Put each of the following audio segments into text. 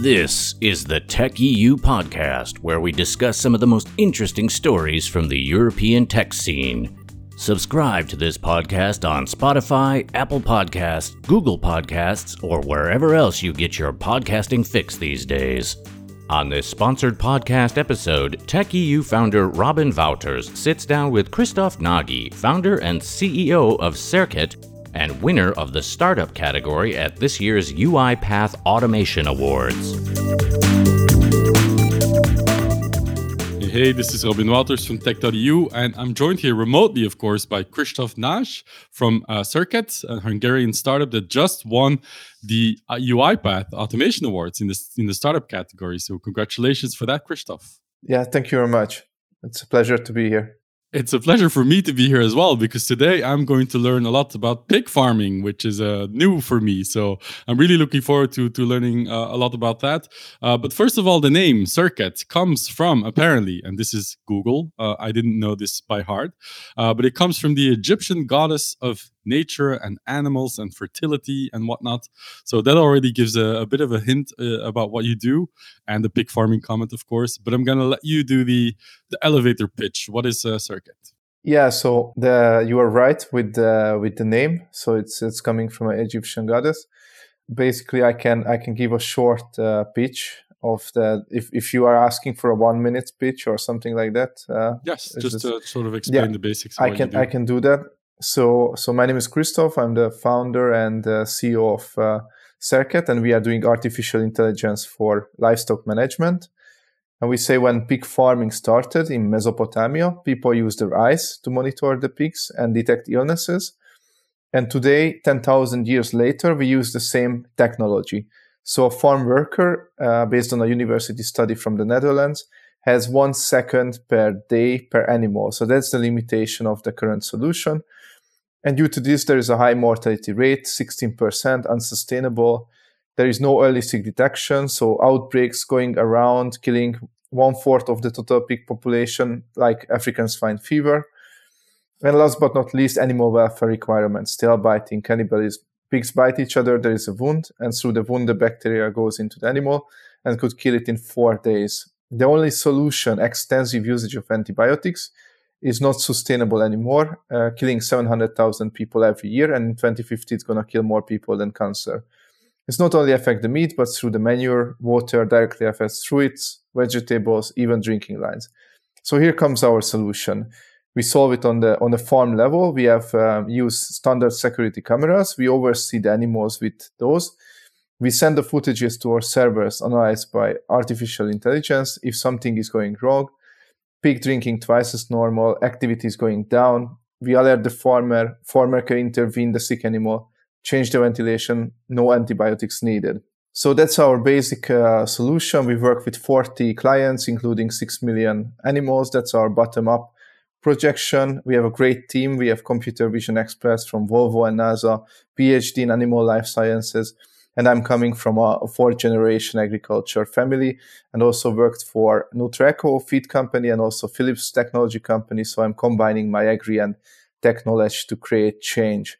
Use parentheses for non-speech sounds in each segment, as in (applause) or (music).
This is the Tech EU podcast, where we discuss some of the most interesting stories from the European tech scene. Subscribe to this podcast on Spotify, Apple Podcasts, Google Podcasts, or wherever else you get your podcasting fix these days. On this sponsored podcast episode, Tech EU founder Robin Wauters sits down with Christoph Nagy, founder and CEO of Circuit, and winner of the startup category at this year's UiPath Automation Awards. Hey, this is Robin Wauters from Tech.eu, and I'm joined here remotely, of course, by Christoph Nagy from uh, Circuit, a Hungarian startup that just won the uh, UiPath Automation Awards in the, in the startup category. So, congratulations for that, Christoph. Yeah, thank you very much. It's a pleasure to be here. It's a pleasure for me to be here as well because today I'm going to learn a lot about pig farming, which is uh, new for me. So I'm really looking forward to to learning uh, a lot about that. Uh, but first of all, the name Circuit comes from apparently, and this is Google. Uh, I didn't know this by heart, uh, but it comes from the Egyptian goddess of nature and animals and fertility and whatnot. So that already gives a, a bit of a hint uh, about what you do and the pig farming comment, of course. But I'm gonna let you do the the elevator pitch. What is a circuit? Yeah, so the you are right with the with the name. So it's it's coming from an Egyptian goddess. Basically, I can I can give a short uh, pitch of the if, if you are asking for a one minute pitch or something like that. Uh, yes, just to sort of explain yeah, the basics. I can I can do that. So, so my name is Christoph. I'm the founder and uh, CEO of uh, Circuit, and we are doing artificial intelligence for livestock management. And we say when pig farming started in Mesopotamia, people used their eyes to monitor the pigs and detect illnesses. And today, 10,000 years later, we use the same technology. So a farm worker, uh, based on a university study from the Netherlands, has one second per day per animal. So that's the limitation of the current solution. And due to this, there is a high mortality rate, 16%, unsustainable. There is no early sick detection, so outbreaks going around, killing one fourth of the total pig population, like African swine fever. And last but not least, animal welfare requirements, tail biting, cannibalism. Pigs bite each other, there is a wound, and through the wound, the bacteria goes into the animal and could kill it in four days. The only solution, extensive usage of antibiotics, is not sustainable anymore, uh, killing 700,000 people every year, and in 2050 it's going to kill more people than cancer. It's not only affect the meat, but through the manure, water directly affects fruits, vegetables, even drinking lines. So here comes our solution. We solve it on the on the farm level. We have um, used standard security cameras. We oversee the animals with those. We send the footages to our servers analyzed by artificial intelligence. If something is going wrong, pig drinking twice as normal, activity is going down. We alert the farmer, farmer can intervene the sick animal, change the ventilation, no antibiotics needed. So that's our basic uh, solution. We work with 40 clients, including 6 million animals. That's our bottom up projection. We have a great team. We have computer vision experts from Volvo and NASA, PhD in animal life sciences and I'm coming from a fourth generation agriculture family and also worked for Nutreco feed company and also Philips technology company. So I'm combining my agri and tech knowledge to create change.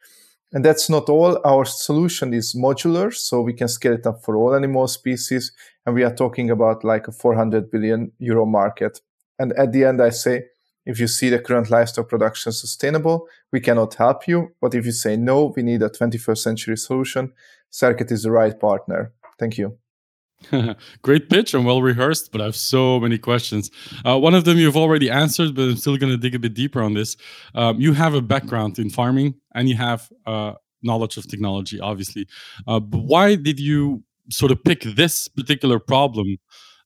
And that's not all. Our solution is modular, so we can scale it up for all animal species. And we are talking about like a 400 billion euro market. And at the end, I say, if you see the current livestock production sustainable, we cannot help you. But if you say no, we need a 21st century solution, Circuit is the right partner. Thank you. (laughs) Great pitch and well rehearsed, but I have so many questions. Uh, one of them you've already answered, but I'm still going to dig a bit deeper on this. Um, you have a background in farming and you have uh, knowledge of technology, obviously. Uh, but why did you sort of pick this particular problem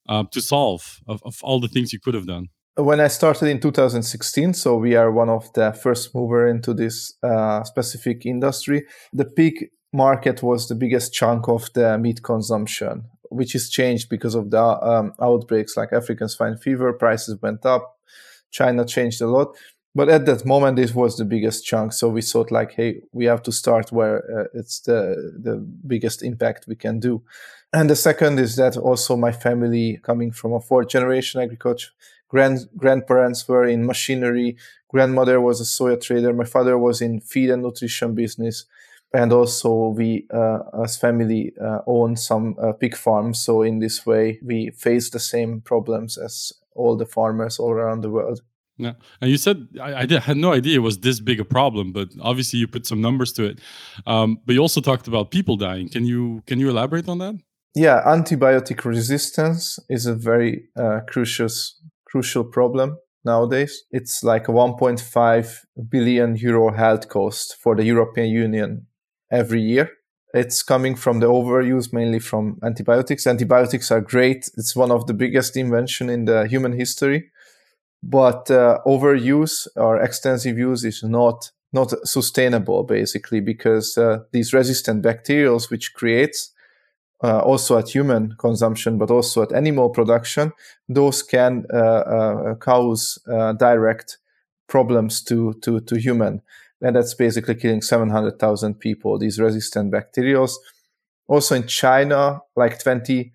uh, to solve of, of all the things you could have done? When I started in 2016, so we are one of the first mover into this uh, specific industry. The pig market was the biggest chunk of the meat consumption, which is changed because of the um, outbreaks like African swine fever. Prices went up. China changed a lot. But at that moment, this was the biggest chunk. So we thought like, hey, we have to start where uh, it's the, the biggest impact we can do. And the second is that also my family coming from a fourth generation agriculture, grand, grandparents were in machinery. Grandmother was a soya trader. My father was in feed and nutrition business and also we uh, as family uh, own some uh, pig farms so in this way we face the same problems as all the farmers all around the world yeah, and you said I, I did, had no idea it was this big a problem, but obviously you put some numbers to it. Um, but you also talked about people dying. Can you can you elaborate on that? Yeah, antibiotic resistance is a very uh, crucial crucial problem nowadays. It's like a 1.5 billion euro health cost for the European Union every year. It's coming from the overuse mainly from antibiotics. Antibiotics are great. It's one of the biggest invention in the human history but uh, overuse or extensive use is not not sustainable basically because uh, these resistant bacteria which creates uh, also at human consumption but also at animal production those can uh, uh, cause uh, direct problems to to to human and that's basically killing 700,000 people these resistant bacteria also in china like 25%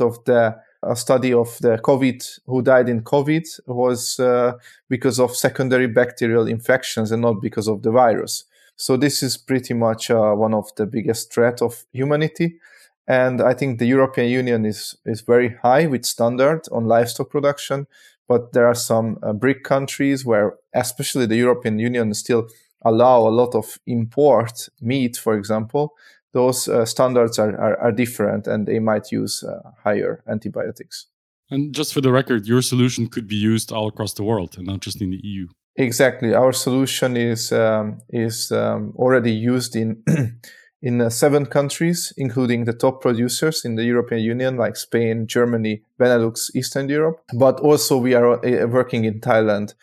of the a study of the COVID who died in COVID was uh, because of secondary bacterial infections and not because of the virus. So this is pretty much uh, one of the biggest threat of humanity. And I think the European Union is is very high with standard on livestock production, but there are some uh, BRIC countries where, especially the European Union, still allow a lot of import meat, for example, those uh, standards are, are, are, different and they might use uh, higher antibiotics. And just for the record, your solution could be used all across the world and not just in the EU. Exactly, our solution is um, is um, already used in (clears throat) in uh, seven countries, including the top producers in the European Union, like Spain, Germany, Benelux, Eastern Europe. But also, we are uh, working in Thailand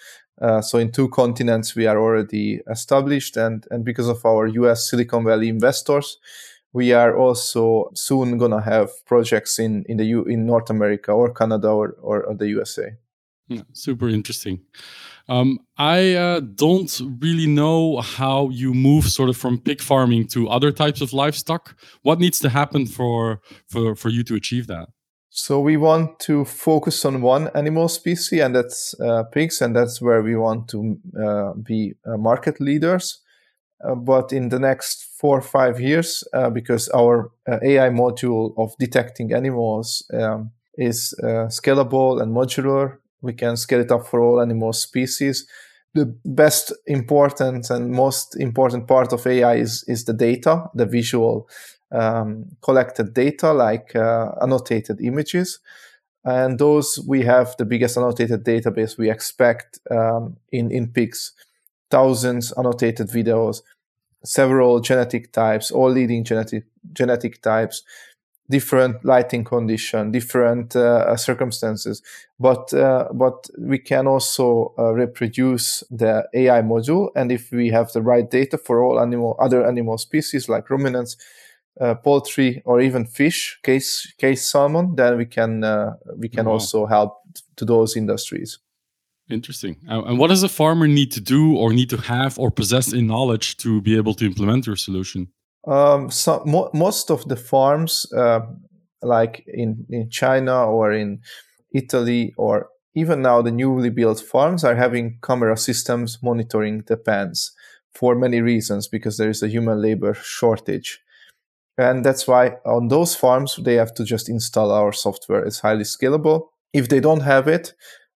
uh, so in two continents we are already established, and and because of our U.S. Silicon Valley investors, we are also soon gonna have projects in in the U in North America or Canada or or, or the USA. Yeah, super interesting. Um, I uh, don't really know how you move sort of from pig farming to other types of livestock. What needs to happen for for for you to achieve that? So we want to focus on one animal species, and that's uh, pigs, and that's where we want to uh, be uh, market leaders. Uh, but in the next four or five years, uh, because our AI module of detecting animals um, is scalable and modular, we can scale it up for all animal species. The best important and most important part of AI is, is the data, the visual um, collected data like uh, annotated images. And those we have the biggest annotated database we expect um, in, in pigs, thousands annotated videos, several genetic types, all leading genetic, genetic types, different lighting condition, different uh, circumstances. But uh, but we can also uh, reproduce the AI module, and if we have the right data for all animal other animal species like ruminants, uh, poultry or even fish, case case salmon, then we can uh, we can wow. also help to those industries. Interesting. Uh, and what does a farmer need to do, or need to have, or possess in knowledge to be able to implement your solution? Um, so mo- most of the farms, uh, like in in China or in Italy, or even now the newly built farms, are having camera systems monitoring the pens for many reasons because there is a human labor shortage and that's why on those farms, they have to just install our software. It's highly scalable. If they don't have it,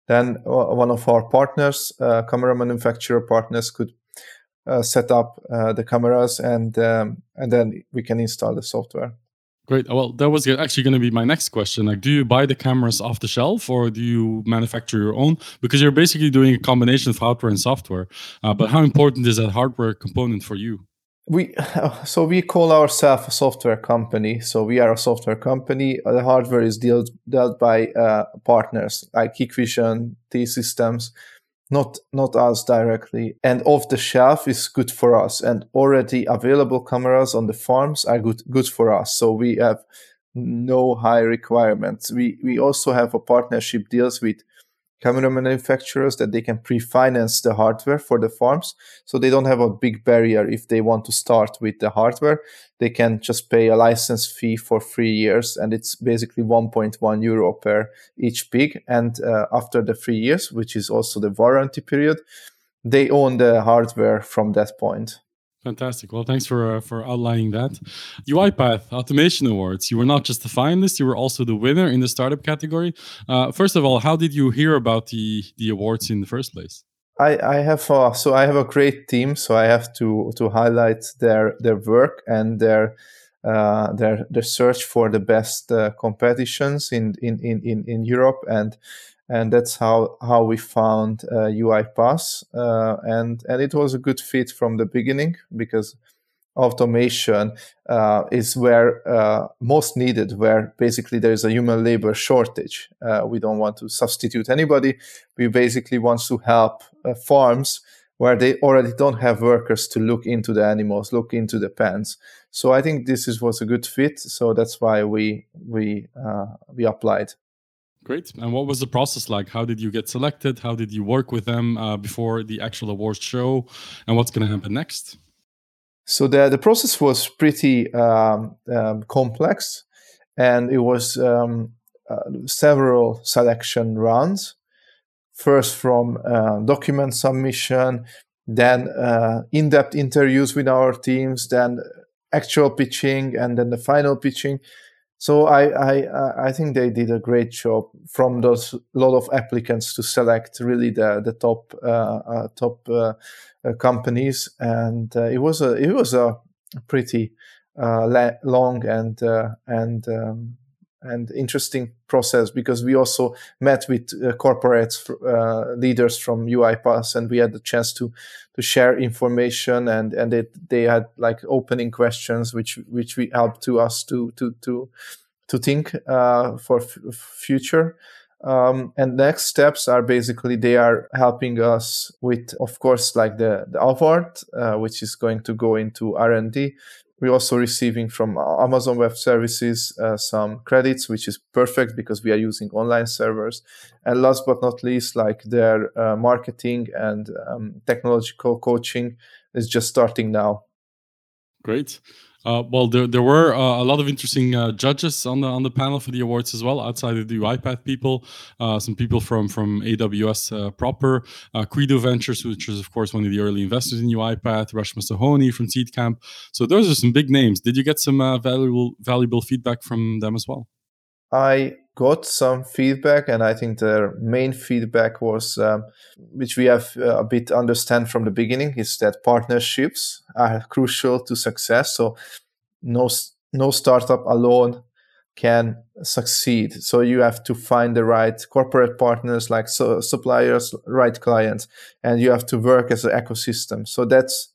then one of our partners, uh, camera manufacturer partners, could set up uh, the cameras and um, and then we can install the software. Great. Well, that was actually going to be my next question. Like, do you buy the cameras off the shelf or do you manufacture your own? Because you're basically doing a combination of hardware and software. Uh, but how important is that hardware component for you? we (laughs) so we call ourselves a software company so we are a software company the hardware is dealt dealt by uh, partners like Hikvision, T Systems, not not us directly. And off the shelf is good for us, and already available cameras on the farms are good good for us. So we have no high requirements. We we also have a partnership deals with camera manufacturers that they can pre-finance the hardware for the farms. So they don't have a big barrier. If they want to start with the hardware they can just pay a license fee for three years and it's basically 1.1 euro per each pig. And uh, after the three years which is also the warranty period they own the hardware from that point Fantastic. Well, thanks for uh, for outlining that. UiPath Automation Awards. You were not just the finalist; you were also the winner in the startup category. Uh, first of all, how did you hear about the the awards in the first place? I, I have uh, so I have a great team, so I have to to highlight their their work and their uh, their search for the best uh, competitions in, in in in Europe and and that's how how we found uh, UiPath, uh, and and it was a good fit from the beginning because automation uh, is where uh, most needed, where basically there is a human labor shortage. We don't want to substitute anybody. We basically want to help farms where they already don't have workers to look into the animals, look into the pens. So I think this is, was a good fit. So that's why we we we applied. Great. And what was the process like? How did you get selected? How did you work with them uh, before the actual awards show? And what's going to happen next? So the the process was pretty um, um, complex, and it was um, uh, several selection rounds. First, from uh, document submission, then uh, in-depth interviews with our teams, then actual pitching, and then the final pitching. So I, I I think they did a great job from those lot of applicants to select really the the top uh, uh, top uh, uh companies, and it was a it was a pretty uh, long and and um, and interesting process because we also met with uh, corporate uh, leaders from UiPath and we had the chance to to share information and and they, they had like opening questions which which we helped to us to to to to think uh, for future. Um, and next steps are basically they are helping us with of course like the, the award uh, which is going to go into r&d we're also receiving from Amazon Web Services uh, some credits, which is perfect because we are using online servers. And last but not least, like their uh, marketing and um, technological coaching is just starting now. Great. Uh, well, there, there were uh, a lot of interesting uh, judges on the on the panel for the awards as well. Outside of the UiPath people, uh, some people from from AWS uh, proper, uh, Credo Ventures, which is of course one of the early investors in UiPath, Reshma Sohoni from Seedcamp. So those are some big names. Did you get some valuable valuable feedback from them as well? I got some feedback, and I think the main feedback was, um, which we have uh, a bit understand from the beginning, is that partnerships are crucial to success. So no no startup alone can succeed. So you have to find the right corporate partners, like so suppliers, right clients, and you have to work as an ecosystem. So that's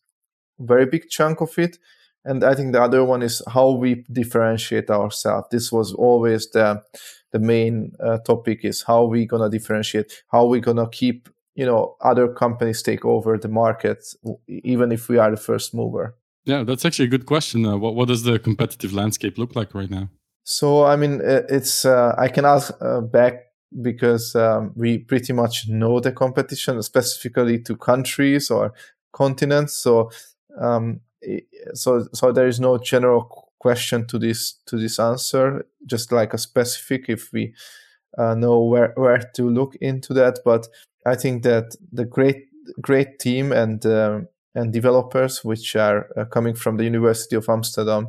a very big chunk of it. And I think the other one is how we differentiate ourselves. This was always the the main uh, topic is how we gonna differentiate, how we gonna keep you know other companies take over the market, even if we are the first mover. Yeah, that's actually a good question. Uh, what what does the competitive landscape look like right now? So I mean, it's uh, I can ask uh, back because um, we pretty much know the competition specifically to countries or continents. So um, so so there is no general question to this to this answer just like a specific if we uh, know where where to look into that. But i think that the great great team and uh, and developers which are uh, coming from the university of amsterdam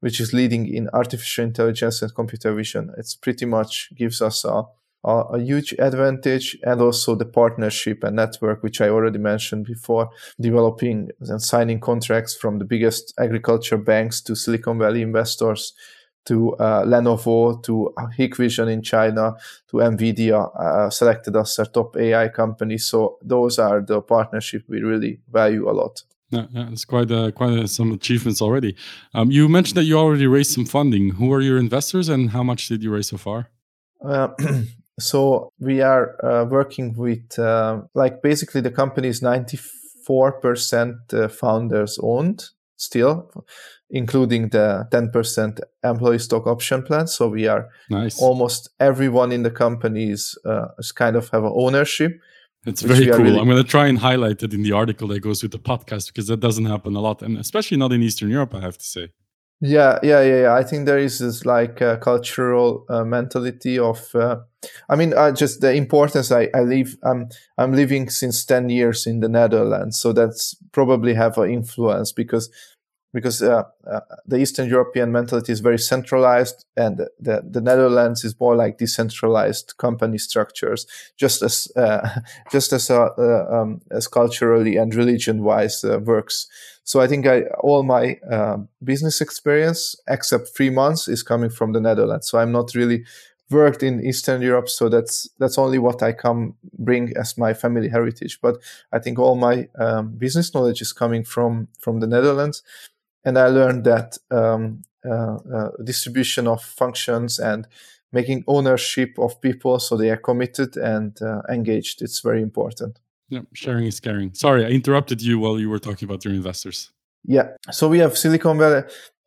which is leading in artificial intelligence and computer vision it's pretty much gives us a uh, a huge advantage and also the partnership and network which i already mentioned before developing and signing contracts from the biggest agriculture banks to silicon valley investors to uh, lenovo to hikvision in china to nvidia uh, selected us a top ai company so those are the partnership we really value a lot yeah, yeah, it's quite uh, quite uh, some achievements already. Um, you mentioned that you already raised some funding. Who are your investors, and how much did you raise so far? Uh, (clears throat) So we are uh, working with uh, like basically the company is 94% uh, founders owned still, including the 10% employee stock option plan. So we are nice. almost everyone in the company is, uh, is kind of have ownership. It's very cool. Really... I'm going to try and highlight it in the article that goes with the podcast because that doesn't happen a lot, and especially not in Eastern Europe, I have to say. Yeah, yeah, yeah. I think there is this like uh, cultural uh, mentality of. Uh, I mean, uh, just the importance. I I live. I'm I'm living since ten years in the Netherlands, so that's probably have an influence because because uh, uh, the Eastern European mentality is very centralized, and the, the Netherlands is more like decentralized company structures, just as uh, (laughs) just as uh, uh, um, as culturally and religion wise uh, works. So I think I, all my business experience, except three months, is coming from the Netherlands. So I'm not really worked in Eastern Europe, so that's that's only what I come bring as my family heritage. But I think all my um, business knowledge is coming from from the Netherlands and I learned that um, uh, uh, distribution of functions and making ownership of people so they are committed and uh, engaged. It's very important. Yeah, sharing is caring. Sorry, I interrupted you while you were talking about your investors. Yeah, so we have Silicon Valley.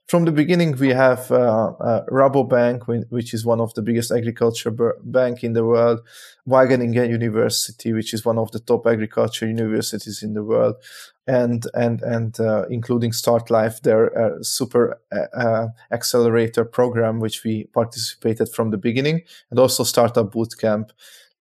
From the beginning, we have uh, uh, Rabobank, which is one of the biggest agriculture bank in the world, Wageningen University, which is one of the top agriculture universities in the world, and and and uh, including Start Life, their uh, super uh, uh, accelerator program, which we participated from the beginning, and also Startup Bootcamp,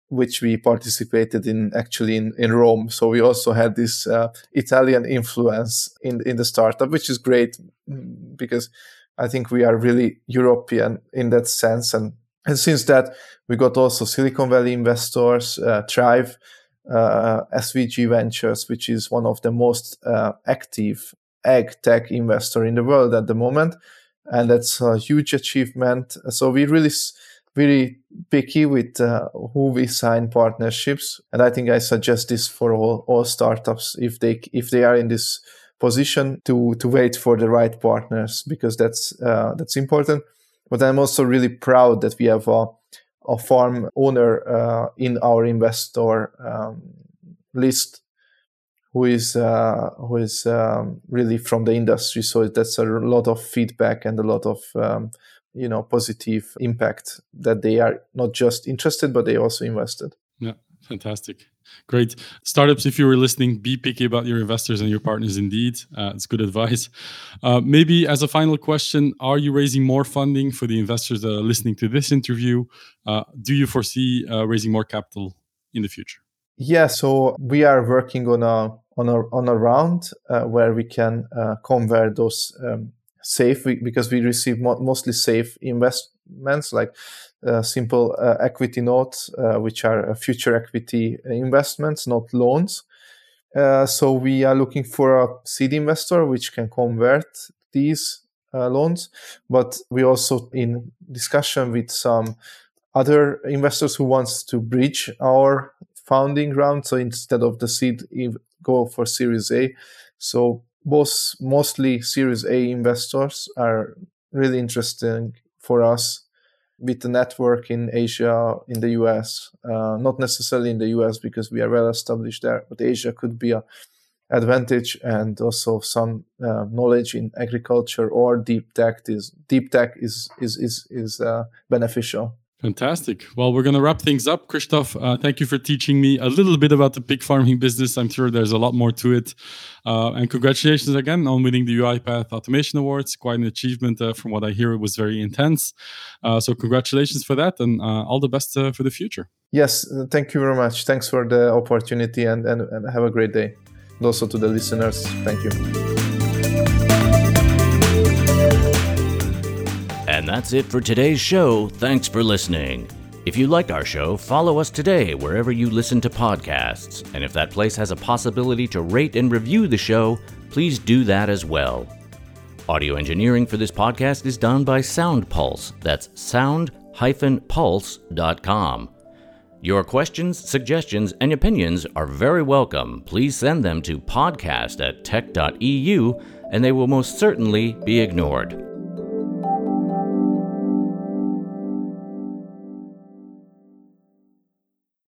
which we participated in actually in, in Rome. So we also had this uh, Italian influence in in the startup, which is great mm, because I think we are really European in that sense, and and since that we got also Silicon Valley investors, uh, Thrive SVG Ventures, which is one of the most uh, active ag tech investor in the world at the moment, and that's a huge achievement. So we really really picky with uh, who we sign partnerships, and I think I suggest this for all, all startups if they if they are in this position to to wait for the right partners because that's uh, that's important. But I'm also really proud that we have a a farm owner uh, in our investor um, list who is uh, who is um, really from the industry. So that's a lot of feedback and a lot of um, you know positive impact that they are not just interested but they also invested. Yeah, fantastic. Great. Startups, if you were listening, be picky about your investors and your partners indeed. Uh, it's good advice. Uh, maybe as a final question, are you raising more funding for the investors that are listening to this interview? Uh, do you foresee uh, raising more capital in the future? Yeah, so we are working on a on a on a round uh, where we can uh, convert those um, safe because we receive mo- mostly safe investments like uh, simple uh, equity notes, uh, which are future equity investments, not loans. so we are looking for a seed investor which can convert these loans, but we also in discussion with some other investors who wants to bridge our founding round. So instead of the seed, go for Series A. So both mostly Series A investors are really interesting for us with the network in Asia, in the US, uh, not necessarily in the US because we are well established there, but Asia could be a advantage and also some uh, knowledge in agriculture or deep tech is deep tech is is is is uh, beneficial. Fantastic. Well, we're going to wrap things up. Christoph, uh, thank you for teaching me a little bit about the pig farming business. I'm sure there's a lot more to it. Uh, and congratulations again on winning the UiPath Automation Awards. Quite an achievement uh, from what I hear. It was very intense. Uh, so, congratulations for that and uh, all the best uh, for the future. Yes, thank you very much. Thanks for the opportunity and, and, and have a great day. And also to the listeners, thank you. And that's it for today's show. Thanks for listening. If you like our show, follow us today wherever you listen to podcasts. And if that place has a possibility to rate and review the show, please do that as well. Audio engineering for this podcast is done by SoundPulse. That's sound-pulse.com. Your questions, suggestions, and opinions are very welcome. Please send them to podcast at tech.eu and they will most certainly be ignored.